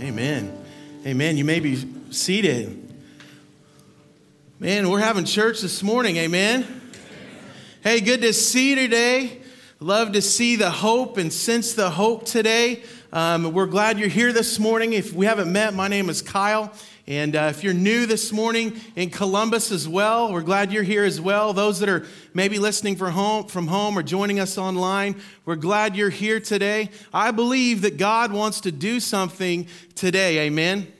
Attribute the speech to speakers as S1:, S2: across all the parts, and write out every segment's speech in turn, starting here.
S1: Amen. Amen. You may be seated. Man, we're having church this morning. Amen. Hey, good to see you today. Love to see the hope and sense the hope today. Um, we're glad you're here this morning. If we haven't met, my name is Kyle. And uh, if you're new this morning in Columbus as well, we're glad you're here as well. Those that are maybe listening from home, from home or joining us online, we're glad you're here today. I believe that God wants to do something today. Amen.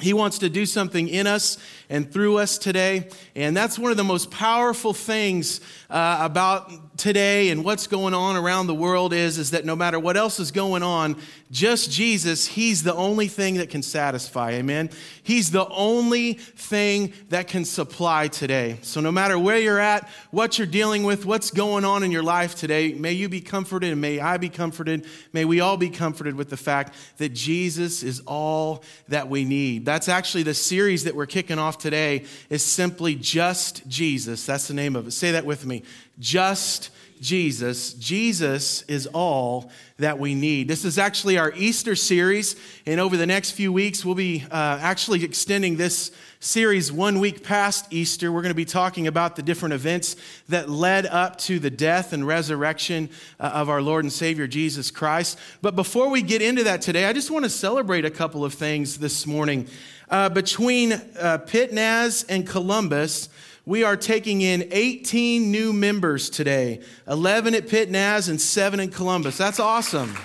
S1: He wants to do something in us and through us today. And that's one of the most powerful things uh, about today and what's going on around the world is, is that no matter what else is going on, just Jesus, He's the only thing that can satisfy. Amen. He's the only thing that can supply today. So no matter where you're at, what you're dealing with, what's going on in your life today, may you be comforted and may I be comforted. May we all be comforted with the fact that Jesus is all that we need. That's actually the series that we're kicking off today is simply just Jesus. That's the name of it. Say that with me. Just Jesus. Jesus is all that we need. This is actually our Easter series, and over the next few weeks, we'll be uh, actually extending this series one week past Easter. We're going to be talking about the different events that led up to the death and resurrection uh, of our Lord and Savior Jesus Christ. But before we get into that today, I just want to celebrate a couple of things this morning. Uh, between uh, Pitnaz and Columbus, we are taking in 18 new members today 11 at Pitnaz and 7 in Columbus. That's awesome.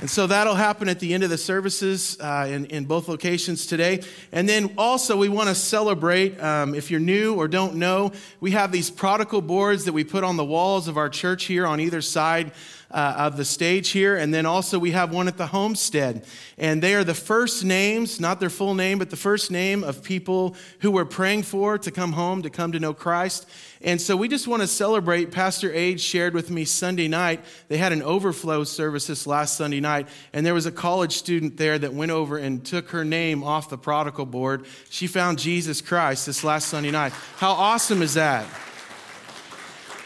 S1: And so that'll happen at the end of the services uh, in, in both locations today. And then also, we want to celebrate. Um, if you're new or don't know, we have these prodigal boards that we put on the walls of our church here on either side uh, of the stage here. And then also we have one at the homestead. And they are the first names, not their full name, but the first name of people who we're praying for to come home, to come to know Christ. And so we just want to celebrate. Pastor Age shared with me Sunday night. They had an overflow service this last Sunday night, and there was a college student there that went over and took her name off the prodigal board. She found Jesus Christ this last Sunday night. How awesome is that?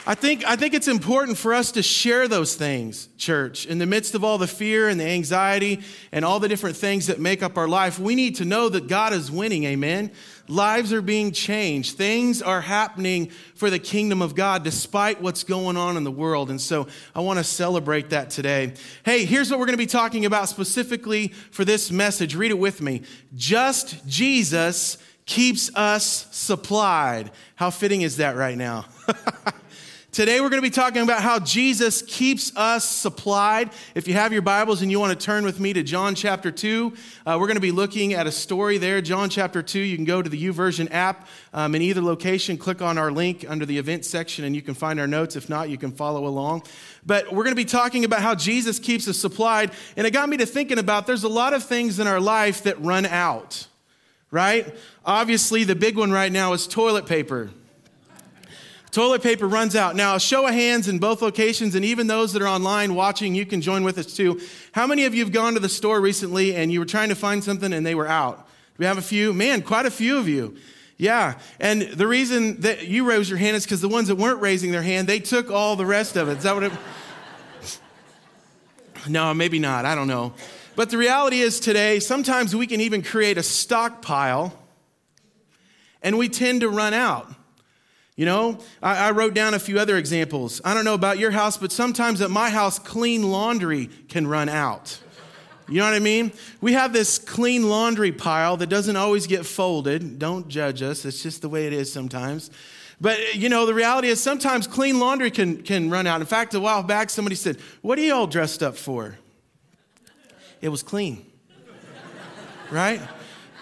S1: I think, I think it's important for us to share those things, church. In the midst of all the fear and the anxiety and all the different things that make up our life, we need to know that God is winning, amen? Lives are being changed. Things are happening for the kingdom of God despite what's going on in the world. And so I want to celebrate that today. Hey, here's what we're going to be talking about specifically for this message. Read it with me. Just Jesus keeps us supplied. How fitting is that right now? Today, we're going to be talking about how Jesus keeps us supplied. If you have your Bibles and you want to turn with me to John chapter 2, uh, we're going to be looking at a story there. John chapter 2, you can go to the YouVersion app um, in either location, click on our link under the event section, and you can find our notes. If not, you can follow along. But we're going to be talking about how Jesus keeps us supplied. And it got me to thinking about there's a lot of things in our life that run out, right? Obviously, the big one right now is toilet paper. Toilet paper runs out. Now, show of hands in both locations, and even those that are online watching, you can join with us too. How many of you have gone to the store recently and you were trying to find something and they were out? Do we have a few? Man, quite a few of you. Yeah. And the reason that you raised your hand is because the ones that weren't raising their hand, they took all the rest of it. Is that what it? no, maybe not. I don't know. But the reality is today, sometimes we can even create a stockpile and we tend to run out. You know, I, I, wrote down a few other examples. I don't know about your house, but sometimes at my house, clean laundry can run out. You know what I mean? We have this clean laundry pile that doesn't always get folded. Don't judge us, it's just the way it is sometimes. But, uh, you know, the reality is sometimes clean laundry can, can run out. In fact, a while back, somebody said, What are you all dressed up for? It was clean, right?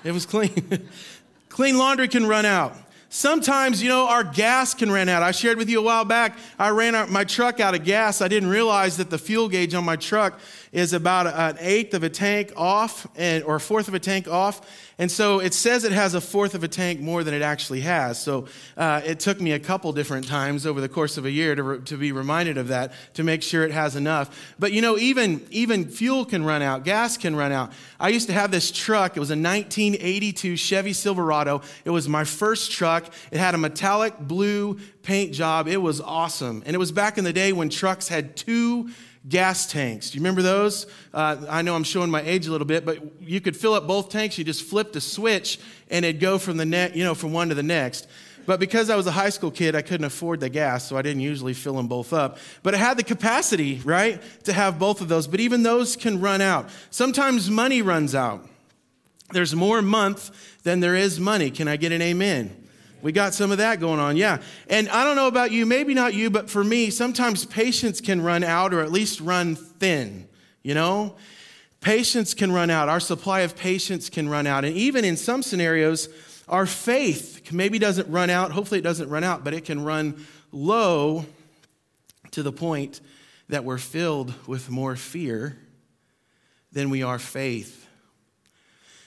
S1: It was clean. clean laundry can run out. Sometimes, you know, our gas can run out. I shared with you a while back, I ran out, my truck out of gas. I didn't realize that the fuel gauge on my truck is about an eighth of a tank off and, or a fourth of a tank off. And so it says it has a fourth of a tank more than it actually has. So uh, it took me a couple different times over the course of a year to, re- to be reminded of that to make sure it has enough. But you know, even, even fuel can run out, gas can run out. I used to have this truck. It was a 1982 Chevy Silverado. It was my first truck. It had a metallic blue paint job. It was awesome. And it was back in the day when trucks had two gas tanks. Do you remember those? Uh, I know I'm showing my age a little bit, but you could fill up both tanks. You just flipped a switch, and it'd go from the net, you know, from one to the next. But because I was a high school kid, I couldn't afford the gas, so I didn't usually fill them both up. But it had the capacity, right, to have both of those. But even those can run out. Sometimes money runs out. There's more month than there is money. Can I get an amen? We got some of that going on, yeah. And I don't know about you, maybe not you, but for me, sometimes patience can run out or at least run thin, you know? Patience can run out. Our supply of patience can run out. And even in some scenarios, our faith maybe doesn't run out. Hopefully, it doesn't run out, but it can run low to the point that we're filled with more fear than we are faith.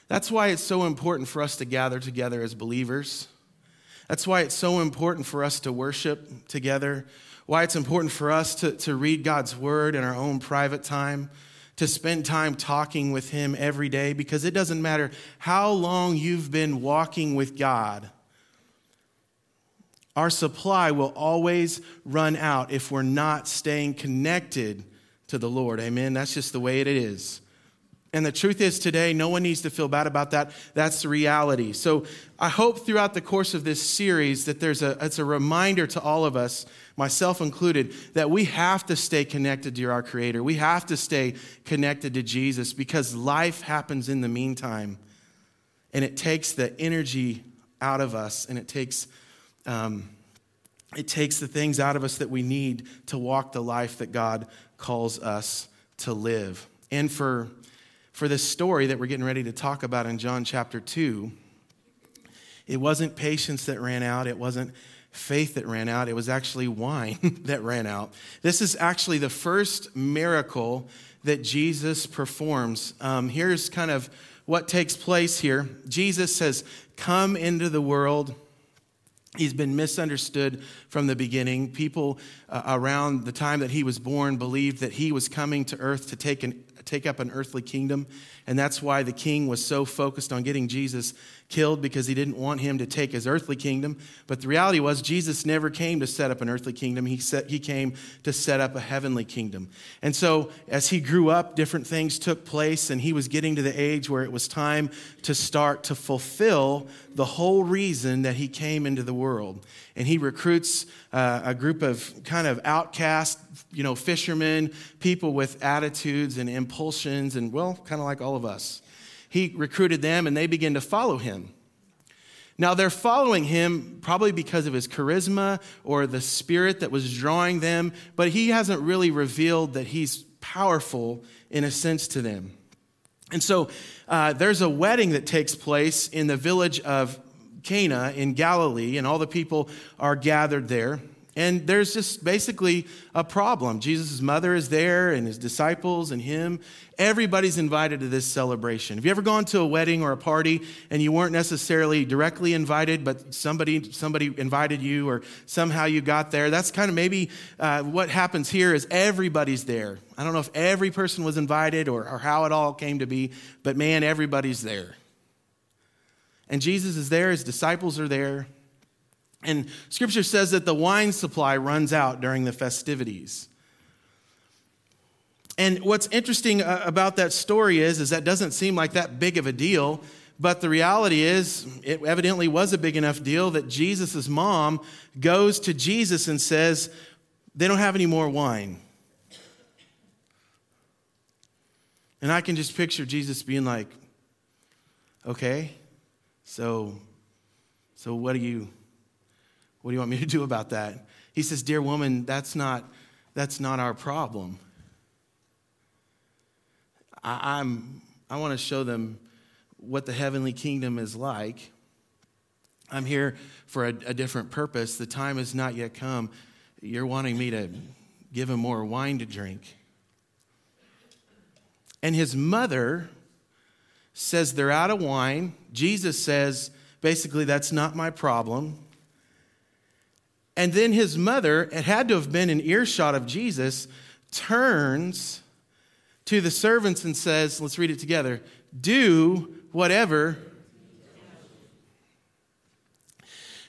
S1: That's why it's so important for us to gather together as believers. That's why it's so important for us to worship together, why it's important for us to, to read God's word in our own private time, to spend time talking with Him every day, because it doesn't matter how long you've been walking with God. Our supply will always run out if we're not staying connected to the Lord. Amen. That's just the way it is. And the truth is, today, no one needs to feel bad about that. That's the reality. So I hope throughout the course of this series that there's a, it's a reminder to all of us, myself included, that we have to stay connected to our Creator. We have to stay connected to Jesus because life happens in the meantime. And it takes the energy out of us and it takes, um, it takes the things out of us that we need to walk the life that God calls us to live. And for for this story that we're getting ready to talk about in John chapter 2, it wasn't patience that ran out, it wasn't faith that ran out, it was actually wine that ran out. This is actually the first miracle that Jesus performs. Um, here's kind of what takes place here Jesus says, Come into the world. He's been misunderstood from the beginning. People uh, around the time that he was born believed that he was coming to earth to take an take up an earthly kingdom. And that's why the king was so focused on getting Jesus killed because he didn't want him to take his earthly kingdom. But the reality was, Jesus never came to set up an earthly kingdom. He, set, he came to set up a heavenly kingdom. And so, as he grew up, different things took place, and he was getting to the age where it was time to start to fulfill the whole reason that he came into the world. And he recruits uh, a group of kind of outcast, you know, fishermen, people with attitudes and impulsions, and well, kind of like all of us he recruited them and they began to follow him. Now, they're following him probably because of his charisma or the spirit that was drawing them, but he hasn't really revealed that he's powerful in a sense to them. And so uh, there's a wedding that takes place in the village of Cana in Galilee, and all the people are gathered there. And there's just basically a problem. Jesus' mother is there, and his disciples, and him. Everybody's invited to this celebration. Have you ever gone to a wedding or a party and you weren't necessarily directly invited, but somebody, somebody invited you, or somehow you got there? That's kind of maybe uh, what happens here is everybody's there. I don't know if every person was invited or, or how it all came to be, but man, everybody's there. And Jesus is there, his disciples are there. And scripture says that the wine supply runs out during the festivities. And what's interesting uh, about that story is, is that doesn't seem like that big of a deal, but the reality is, it evidently was a big enough deal that Jesus' mom goes to Jesus and says, They don't have any more wine. And I can just picture Jesus being like, Okay, so, so what do you what do you want me to do about that? He says, Dear woman, that's not, that's not our problem. I, I'm, I want to show them what the heavenly kingdom is like. I'm here for a, a different purpose. The time has not yet come. You're wanting me to give him more wine to drink. And his mother says they're out of wine. Jesus says, basically, that's not my problem. And then his mother, it had to have been an earshot of Jesus, turns to the servants and says, let's read it together, do whatever.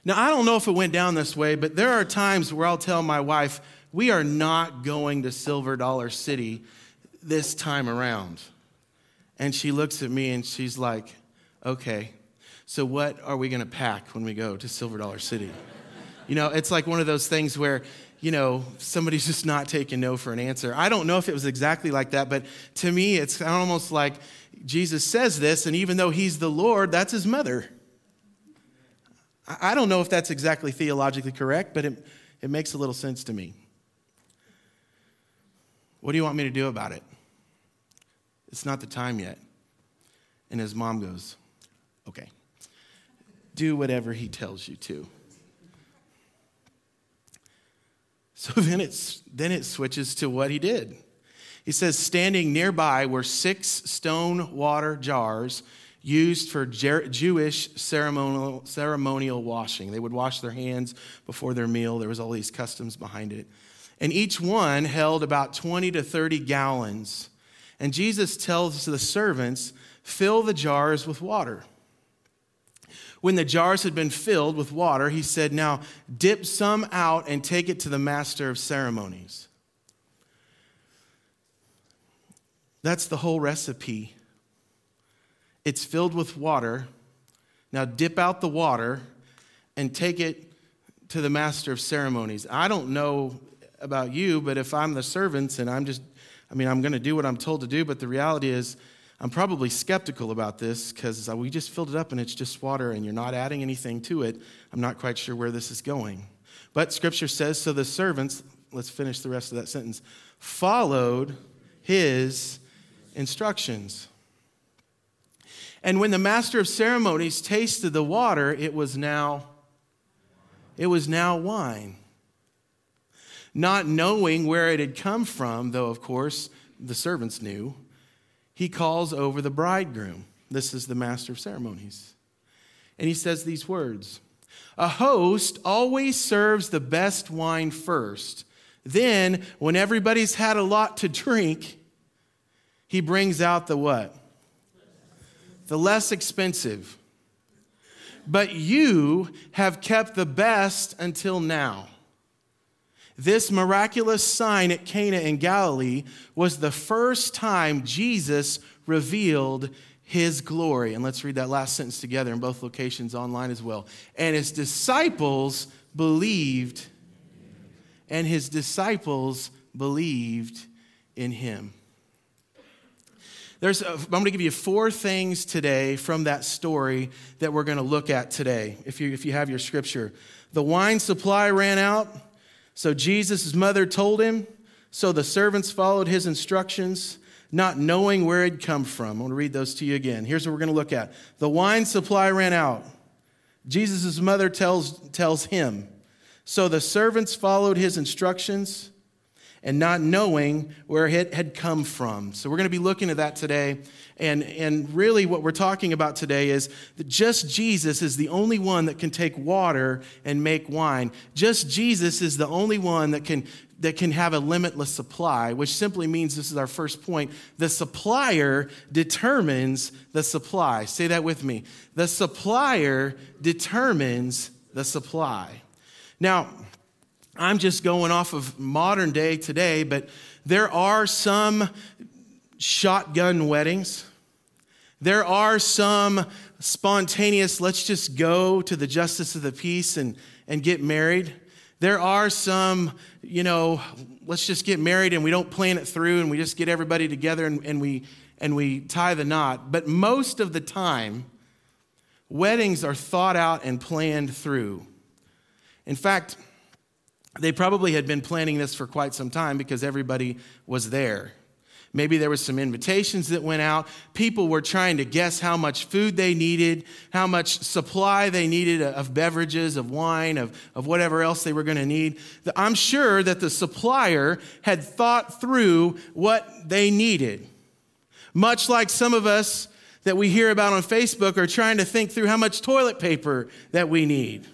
S1: Now, I don't know if it went down this way, but there are times where I'll tell my wife, we are not going to Silver Dollar City this time around. And she looks at me and she's like, Okay, so what are we going to pack when we go to Silver Dollar City? You know, it's like one of those things where, you know, somebody's just not taking no for an answer. I don't know if it was exactly like that, but to me, it's almost like Jesus says this, and even though he's the Lord, that's his mother. I don't know if that's exactly theologically correct, but it, it makes a little sense to me. What do you want me to do about it? It's not the time yet. And his mom goes, Okay, do whatever he tells you to. So then, it's, then it switches to what he did. He says, Standing nearby were six stone water jars used for Jer- Jewish ceremonial, ceremonial washing. They would wash their hands before their meal. There was all these customs behind it. And each one held about 20 to 30 gallons. And Jesus tells the servants, fill the jars with water. When the jars had been filled with water, he said, Now dip some out and take it to the master of ceremonies. That's the whole recipe. It's filled with water. Now dip out the water and take it to the master of ceremonies. I don't know about you, but if I'm the servants and I'm just, I mean, I'm going to do what I'm told to do, but the reality is, I'm probably skeptical about this because we just filled it up and it's just water and you're not adding anything to it. I'm not quite sure where this is going. But scripture says so the servants, let's finish the rest of that sentence, followed his instructions. And when the master of ceremonies tasted the water, it was now it was now wine. Not knowing where it had come from, though of course the servants knew, he calls over the bridegroom. This is the master of ceremonies. And he says these words A host always serves the best wine first. Then, when everybody's had a lot to drink, he brings out the what? The less expensive. But you have kept the best until now. This miraculous sign at Cana in Galilee was the first time Jesus revealed his glory. And let's read that last sentence together in both locations online as well. And his disciples believed, and his disciples believed in him. There's, a, I'm going to give you four things today from that story that we're going to look at today, if you, if you have your scripture. The wine supply ran out, so Jesus' mother told him, so the servants followed his instructions, not knowing where it come from. I want to read those to you again. Here's what we're going to look at. The wine supply ran out. Jesus' mother tells, tells him, so the servants followed his instructions and not knowing where it had come from. So we're going to be looking at that today. And, and really, what we're talking about today is that just Jesus is the only one that can take water and make wine. Just Jesus is the only one that can, that can have a limitless supply, which simply means this is our first point. The supplier determines the supply. Say that with me. The supplier determines the supply. Now, I'm just going off of modern day today, but there are some shotgun weddings. There are some spontaneous, let's just go to the justice of the peace and, and get married. There are some, you know, let's just get married and we don't plan it through and we just get everybody together and, and we, and we tie the knot. But most of the time, weddings are thought out and planned through. In fact, they probably had been planning this for quite some time because everybody was there. Maybe there was some invitations that went out. People were trying to guess how much food they needed, how much supply they needed of beverages, of wine, of, of whatever else they were going to need. I'm sure that the supplier had thought through what they needed. Much like some of us that we hear about on Facebook are trying to think through how much toilet paper that we need.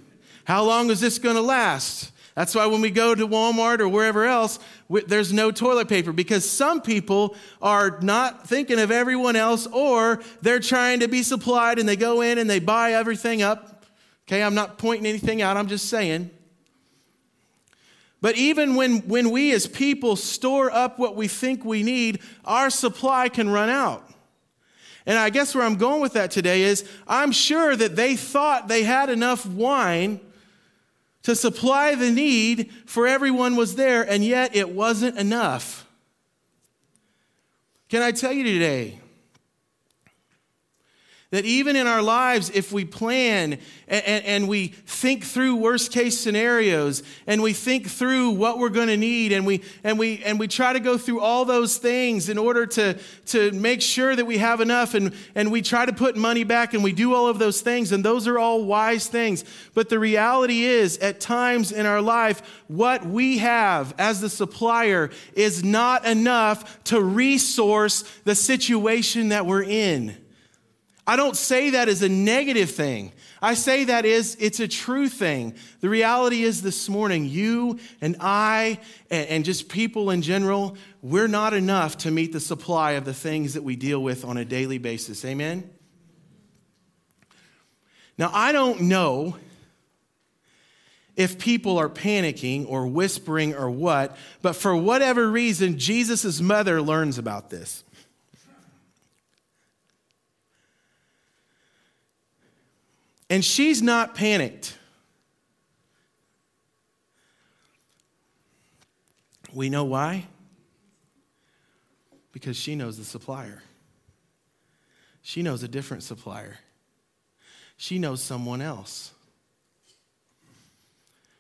S1: How long is this going to last? That's why when we go to Walmart or wherever else, we, there's no toilet paper because some people are not thinking of everyone else or they're trying to be supplied and they go in and they buy everything up. Okay, I'm not pointing anything out, I'm just saying. But even when, when we as people store up what we think we need, our supply can run out. And I guess where I'm going with that today is I'm sure that they thought they had enough wine to supply the need for everyone was there, and yet it wasn't enough. Can I tell you today that even in our lives, if we plan and, and, we think through worst case scenarios and we think through what we're going to need and we, and, we, and we try to go through all those things in order to, to make sure that we have enough and, and we try to put money back and we do all of those things, and those are all wise things. But the reality is, at times in our life, what we have as the supplier is not enough to resource the situation that we're in. I don't say that as a negative thing. I say that is it's a true thing. The reality is this morning, you and I and, and, just people in general, we're not enough to meet the supply of the things that we deal with on a daily basis. Amen? Now, I don't know if people are panicking or whispering or what, but for whatever reason, Jesus' mother learns about this. And she's not panicked. We know why? Because she knows the supplier. She knows a different supplier. She knows someone else.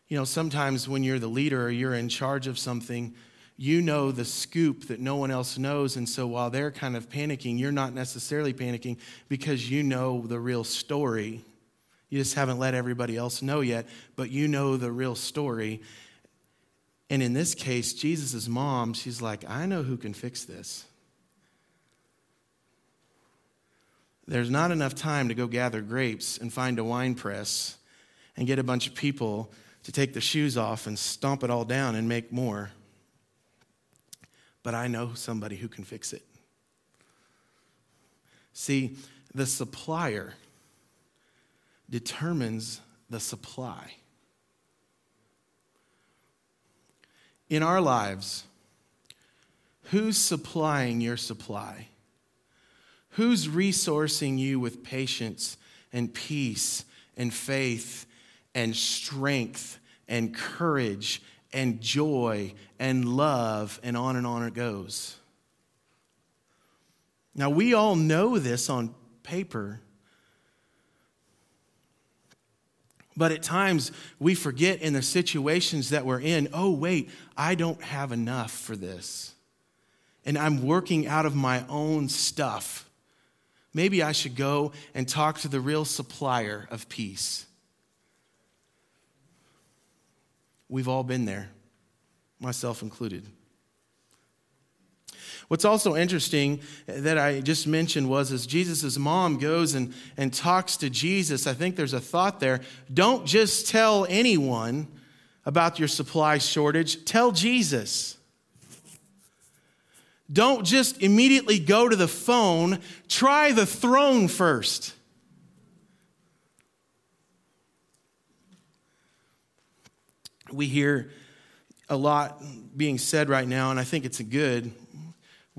S1: You know, sometimes when you're the leader or you're in charge of something, you know the scoop that no one else knows. And so while they're kind of panicking, you're not necessarily panicking because you know the real story you just haven't let everybody else know yet, but you know the real story. And in this case, Jesus' mom, she's like, I know who can fix this. There's not enough time to go gather grapes and find a wine press and get a bunch of people to take the shoes off and stomp it all down and make more. But I know somebody who can fix it. See, the supplier determines the supply. In our lives, who's supplying your supply? Who's resourcing you with patience and peace and faith and strength and courage and joy and love and on and on it goes? Now, we all know this on paper. But at times we forget in the situations that we're in, oh, wait, I don't have enough for this. And I'm working out of my own stuff. Maybe I should go and talk to the real supplier of peace. We've all been there, myself included. What's also interesting that I just mentioned was as Jesus' mom goes and, and talks to Jesus, I think there's a thought there. Don't just tell anyone about your supply shortage, tell Jesus. Don't just immediately go to the phone, try the throne first. We hear a lot being said right now, and I think it's a good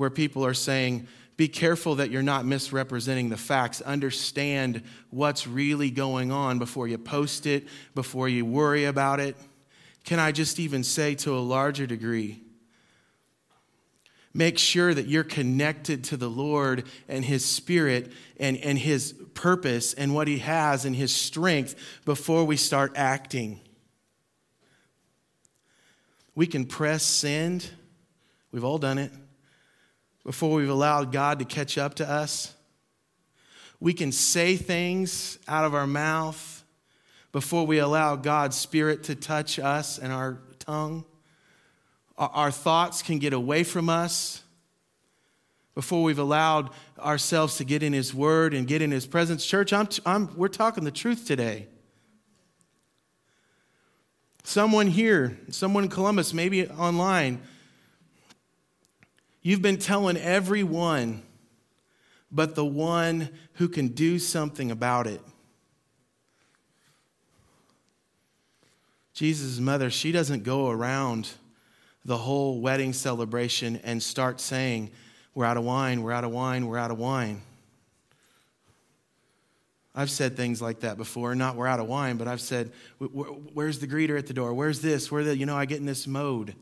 S1: where people are saying, be careful that you're not misrepresenting the facts. Understand what's really going on before you post it, before you worry about it. Can I just even say to a larger degree? Make sure that you're connected to the Lord and His Spirit and, and His purpose and what He has and His strength before we start acting. We can press send. We've all done it before we've allowed God to catch up to us. We can say things out of our mouth before we allow God's Spirit to touch us and our tongue. Our thoughts can get away from us before we've allowed ourselves to get in His Word and get in His presence. Church, I'm, I'm, we're talking the truth today. Someone here, someone in Columbus, maybe online, You've been telling everyone but the one who can do something about it. Jesus' mother, she doesn't go around the whole wedding celebration and start saying, We're out of wine, we're out of wine, we're out of wine. I've said things like that before. Not we're out of wine, but I've said, Where's the greeter at the door? Where's this? Where the, you know, I get in this mode.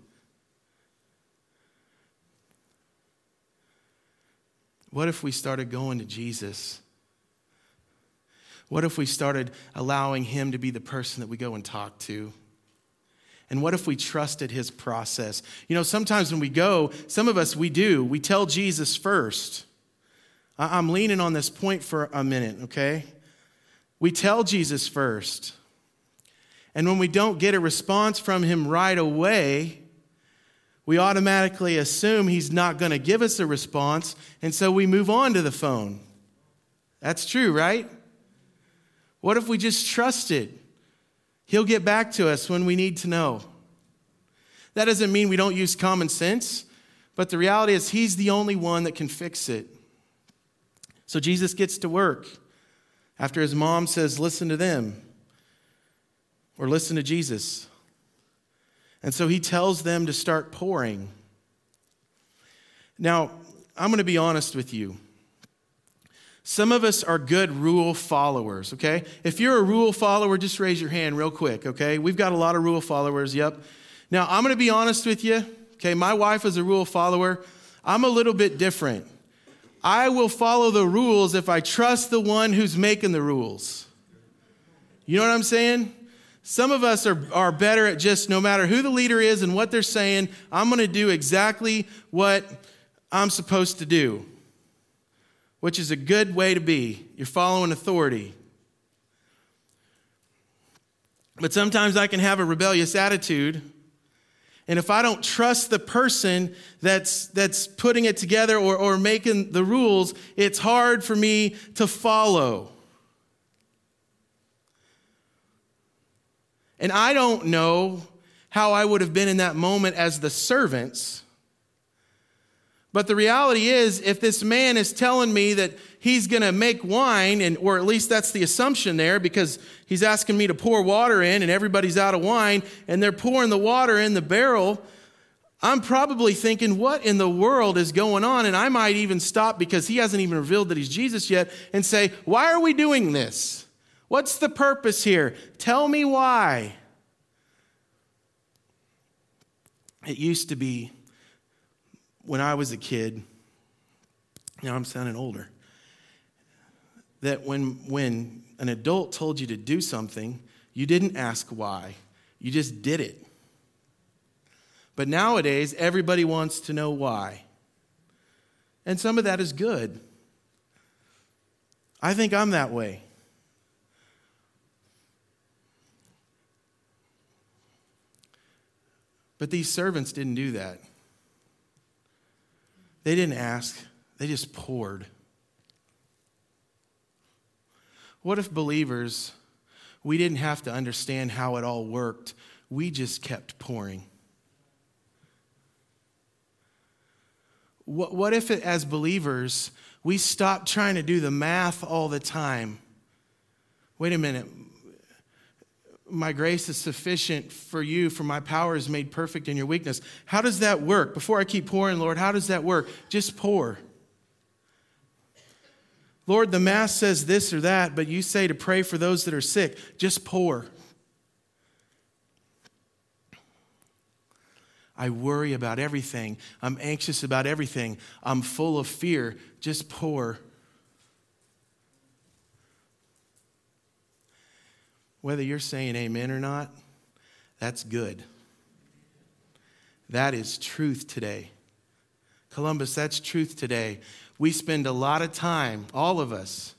S1: What if we started going to Jesus? What if we started allowing Him to be the person that we go and talk to? And what if we trusted His process? You know, sometimes when we go, some of us, we do, we tell Jesus first. I'm leaning on this point for a minute, okay? We tell Jesus first. And when we don't get a response from Him right away, we automatically assume he's not going to give us a response, and so we move on to the phone. That's true, right? What if we just trusted? It? He'll get back to us when we need to know. That doesn't mean we don't use common sense, but the reality is he's the only one that can fix it. So Jesus gets to work after his mom says, Listen to them, or listen to Jesus. And so he tells them to start pouring. Now, I'm going to be honest with you. Some of us are good rule followers, okay? If you're a rule follower, just raise your hand real quick, okay? We've got a lot of rule followers, yep. Now, I'm gonna be honest with you, okay? My wife is a rule follower. I'm a little bit different. I will follow the rules if I trust the one who's making the rules. You know what I'm saying? Some of us are, are better at just no matter who the leader is and what they're saying, I'm going to do exactly what I'm supposed to do which is a good way to be. You're following authority. But sometimes I can have a rebellious attitude. And if I don't trust the person that's, that's putting it together or, or making the rules, it's hard for me to follow. And I don't know how I would have been in that moment as the servants but the reality is, if this man is telling me that he's going to make wine, and, or at least that's the assumption there, because he's asking me to pour water in and everybody's out of wine, and they're pouring the water in the barrel, I'm probably thinking, what in the world is going on? And I might even stop because he hasn't even revealed that he's Jesus yet and say, why are we doing this? What's the purpose here? Tell me why. It used to be when I was a kid, now I'm sounding older, that when, when an adult told you to do something, you didn't ask why, you just did it. But nowadays, everybody wants to know why. And some of that is good. I think I'm that way. But these servants didn't do that. They didn't ask, they just poured. What if believers, we didn't have to understand how it all worked, we just kept pouring? What, what if, it, as believers, we stopped trying to do the math all the time? Wait a minute my grace is sufficient for you, for my power is made perfect in your weakness. How does that work? Before I keep pouring, Lord, how does that work? Just pour. Lord, the Mass says this or that, but you say to pray for those that are sick. Just pour. I worry about everything. I'm anxious about everything. I'm full of fear. Just pour. Whether you're saying amen or not, that's good. That is truth today. Columbus, that's truth today. We spend a lot of time, all of us,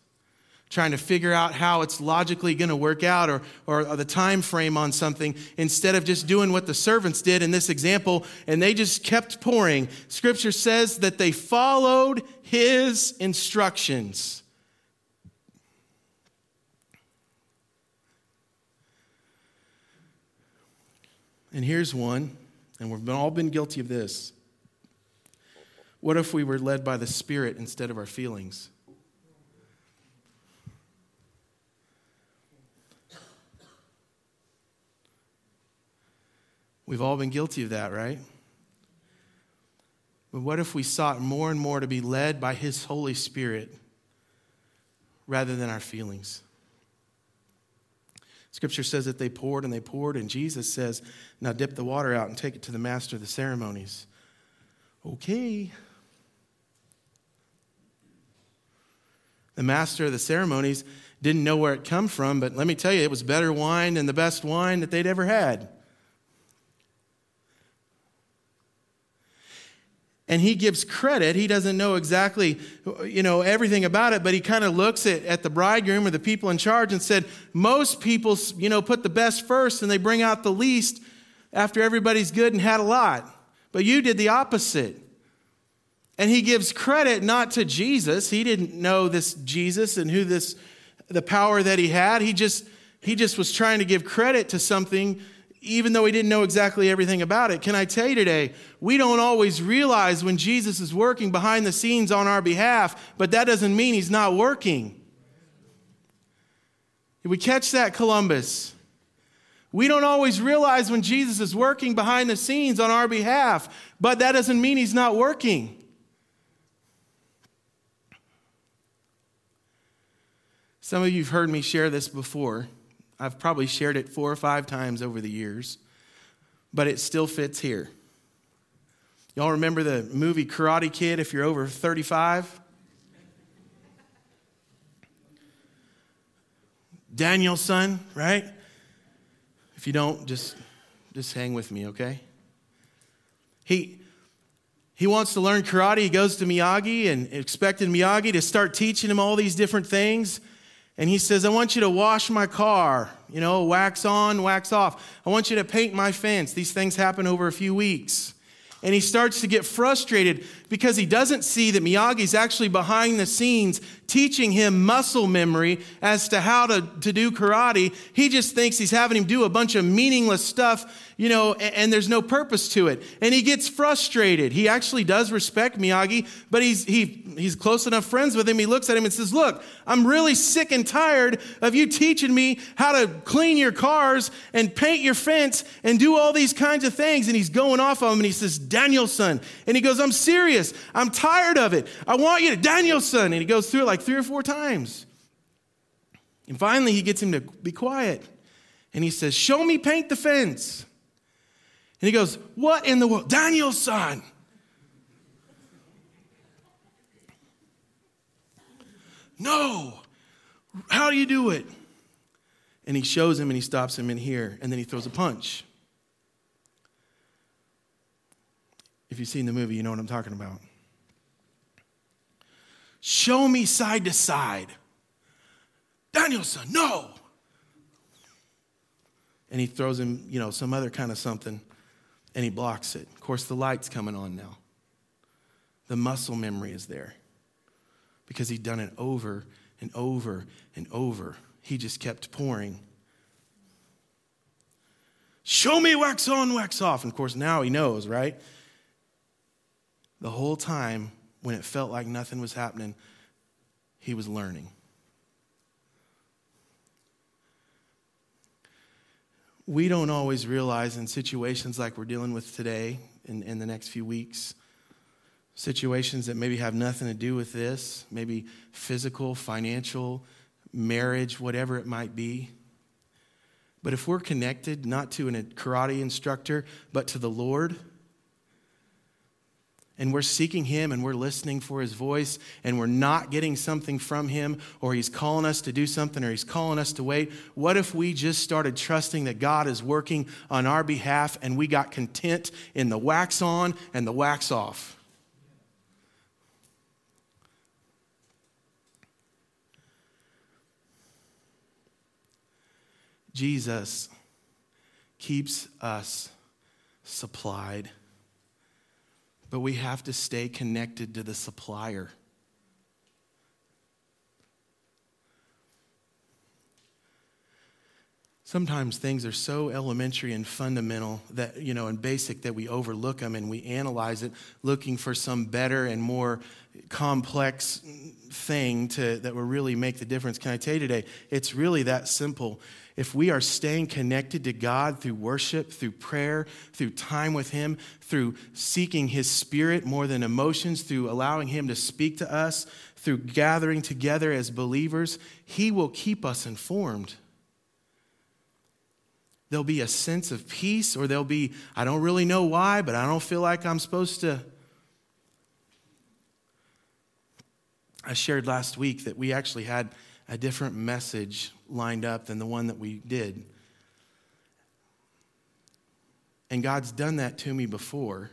S1: trying to figure out how it's logically going to work out or, or the time frame on something instead of just doing what the servants did in this example and they just kept pouring scripture says that they followed his instructions And here's one, and we've all been guilty of this. What if we were led by the Spirit instead of our feelings? We've all been guilty of that, right? But what if we sought more and more to be led by His Holy Spirit rather than our feelings? Scripture says that they poured and they poured, and Jesus says, Now dip the water out and take it to the master of the ceremonies. Okay. The master of the ceremonies didn't know where it come from, but let me tell you, it was better wine than the best wine that they'd ever had. And he gives credit. He doesn't know exactly, you know, everything about it, but he kind of looks at, at the bridegroom or the people in charge and said, most people, you know, put the best first and they bring out the least after everybody's good and had a lot. But you did the opposite. And he gives credit not to Jesus. He didn't know this Jesus and who this, the power that he had. He just, he just was trying to give credit to something even though he didn't know exactly everything about it. Can I tell you today, we don't always realize when Jesus is working behind the scenes on our behalf, but that doesn't mean he's not working. Did we catch that, Columbus? We don't always realize when Jesus is working behind the scenes on our behalf, but that doesn't mean he's not working. Some of you have heard me share this before. I've probably shared it four or five times over the years, but it still fits here. Y'all remember the movie Karate Kid if you're over 35? Daniel-san, right? If you don't, just, just hang with me, okay? He, he wants to learn karate. He goes to Miyagi and expected Miyagi to start teaching him all these different things and he says, I want you to wash my car, you know, wax on, wax off. I want you to paint my fence. These things happen over a few weeks. And he starts to get frustrated because he doesn't see that Miyagi's actually behind the scenes teaching him muscle memory as to how to, to do karate. He just thinks he's having him do a bunch of meaningless stuff you know, and, and, there's no purpose to it. And he gets frustrated. He actually does respect Miyagi, but he's, he, he's close enough friends with him. He looks at him and says, Look, I'm really sick and tired of you teaching me how to clean your cars and paint your fence and do all these kinds of things. And he's going off on him and he says, Daniel-san. And he goes, I'm serious. I'm tired of it. I want you to, Daniel-san. And he goes through it like three or four times. And finally, he gets him to be quiet. And he says, Show me paint the fence. And he goes, What in the world? Daniel-san. No. How do you do it? And he shows him and he stops him in here and then he throws a punch. If you've seen the movie, you know what I'm talking about. Show me side to side. Daniel-san, no. And he throws him, you know, some other kind of something and he blocks it. Of course, the light's coming on now. The muscle memory is there because he'd done it over and over and over. He just kept pouring. Show me wax on, wax off. And of course, now he knows, right? The whole time when it felt like nothing was happening, he was learning. we don't always realize in situations like we're dealing with today, in, in the next few weeks, situations that maybe have nothing to do with this, maybe physical, financial, marriage, whatever it might be. But if we're connected not to a karate instructor, but to the Lord, and we're seeking Him and we're listening for His voice and we're not getting something from Him or He's calling us to do something or He's calling us to wait, what if we just started trusting that God is working on our behalf and we got content in the wax on and the wax off? Jesus keeps us supplied but we have to stay connected to the supplier. Sometimes things are so elementary and fundamental that, you know, and basic that we overlook them and we analyze it looking for some better and more complex thing to, that will really make the difference. Can I tell you today? It's really that simple. If we are staying connected to God through worship, through prayer, through time with Him, through seeking His Spirit more than emotions, through allowing Him to speak to us, through gathering together as believers, He will keep us informed there'll be a sense of peace, or there'll be, I don't really know why, but I don't feel like I'm supposed to. I shared last week that we actually had a different message lined up than the one that we did. And God's done that to me before.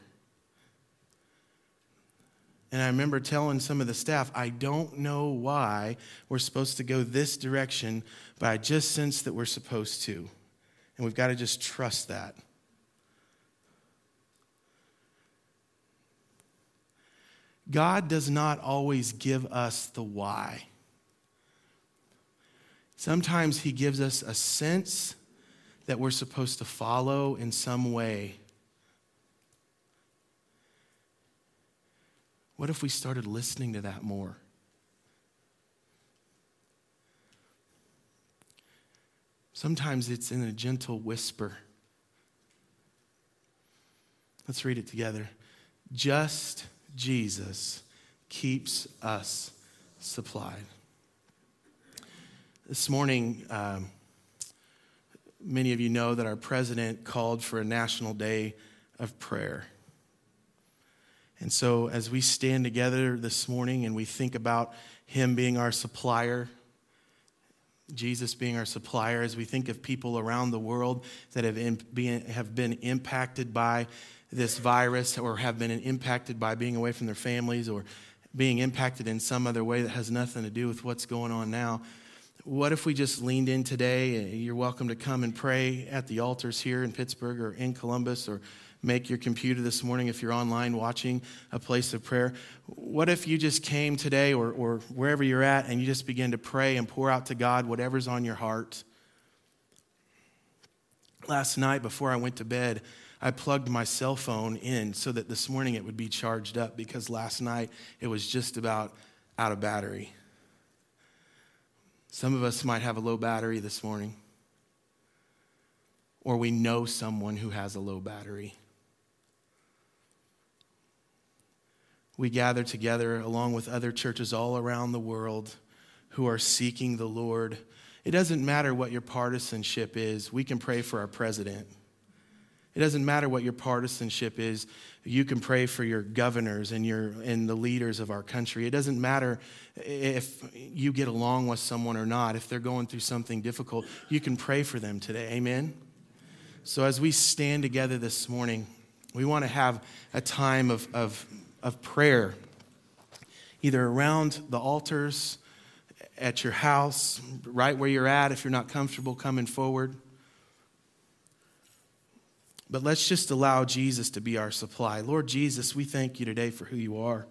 S1: And I remember telling some of the staff, I don't know why we're supposed to go this direction, but I just sense that we're supposed to. And we've got to just trust that. God does not always give us the why. Sometimes He gives us a sense that we're supposed to follow in some way. What if we started listening to that more? Sometimes it's in a gentle whisper. Let's read it together. Just Jesus keeps us supplied. This morning, um, many of you know that our president called for a national day of prayer. And so, as we stand together this morning and we think about him being our supplier, Jesus being our supplier, as we think of people around the world that have, been, have been impacted by this virus or have been impacted by being away from their families or being impacted in some other way that has nothing to do with what's going on now. What if we just leaned in today? You're welcome to come and pray at the altars here in Pittsburgh or in Columbus or make your computer this morning if you're online watching a place of prayer. What if you just came today or, or wherever you're at and you just begin to pray and pour out to God whatever's on your heart? Last night before I went to bed, I plugged my cell phone in so that this morning it would be charged up because last night it was just about out of battery. Some of us might have a low battery this morning, or we know someone who has a low battery. we gather together along with other churches all around the world who are seeking the Lord. It doesn't matter what your partisanship is, we can pray for our president. It doesn't matter what your partisanship is. You can pray for your governors and, your, and the leaders of our country. It doesn't matter if you get along with someone or not. If they're going through something difficult, you can pray for them today. Amen? So, as we stand together this morning, we want to have a time of, of of prayer, either around the altars, at your house, right where you're at, if you're not comfortable coming forward. But let's just allow Jesus to be our supply. Lord Jesus, we thank you today for who you are.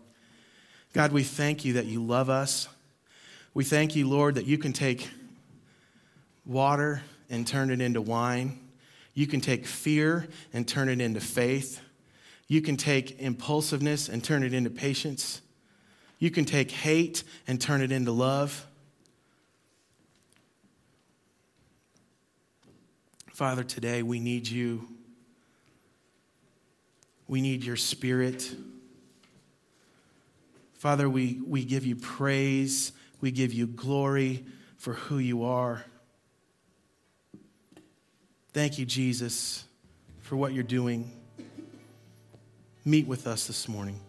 S1: God, we thank you that you love us. We thank you, Lord, that you can take water and turn it into wine. You can take fear and turn it into faith. You can take impulsiveness and turn it into patience. You can take hate and turn it into love. Father, today we need you. We need your spirit. Father, we, we give you praise. We give you glory for who you are. Thank you, Jesus, for what you're doing meet with us this morning.